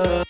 love.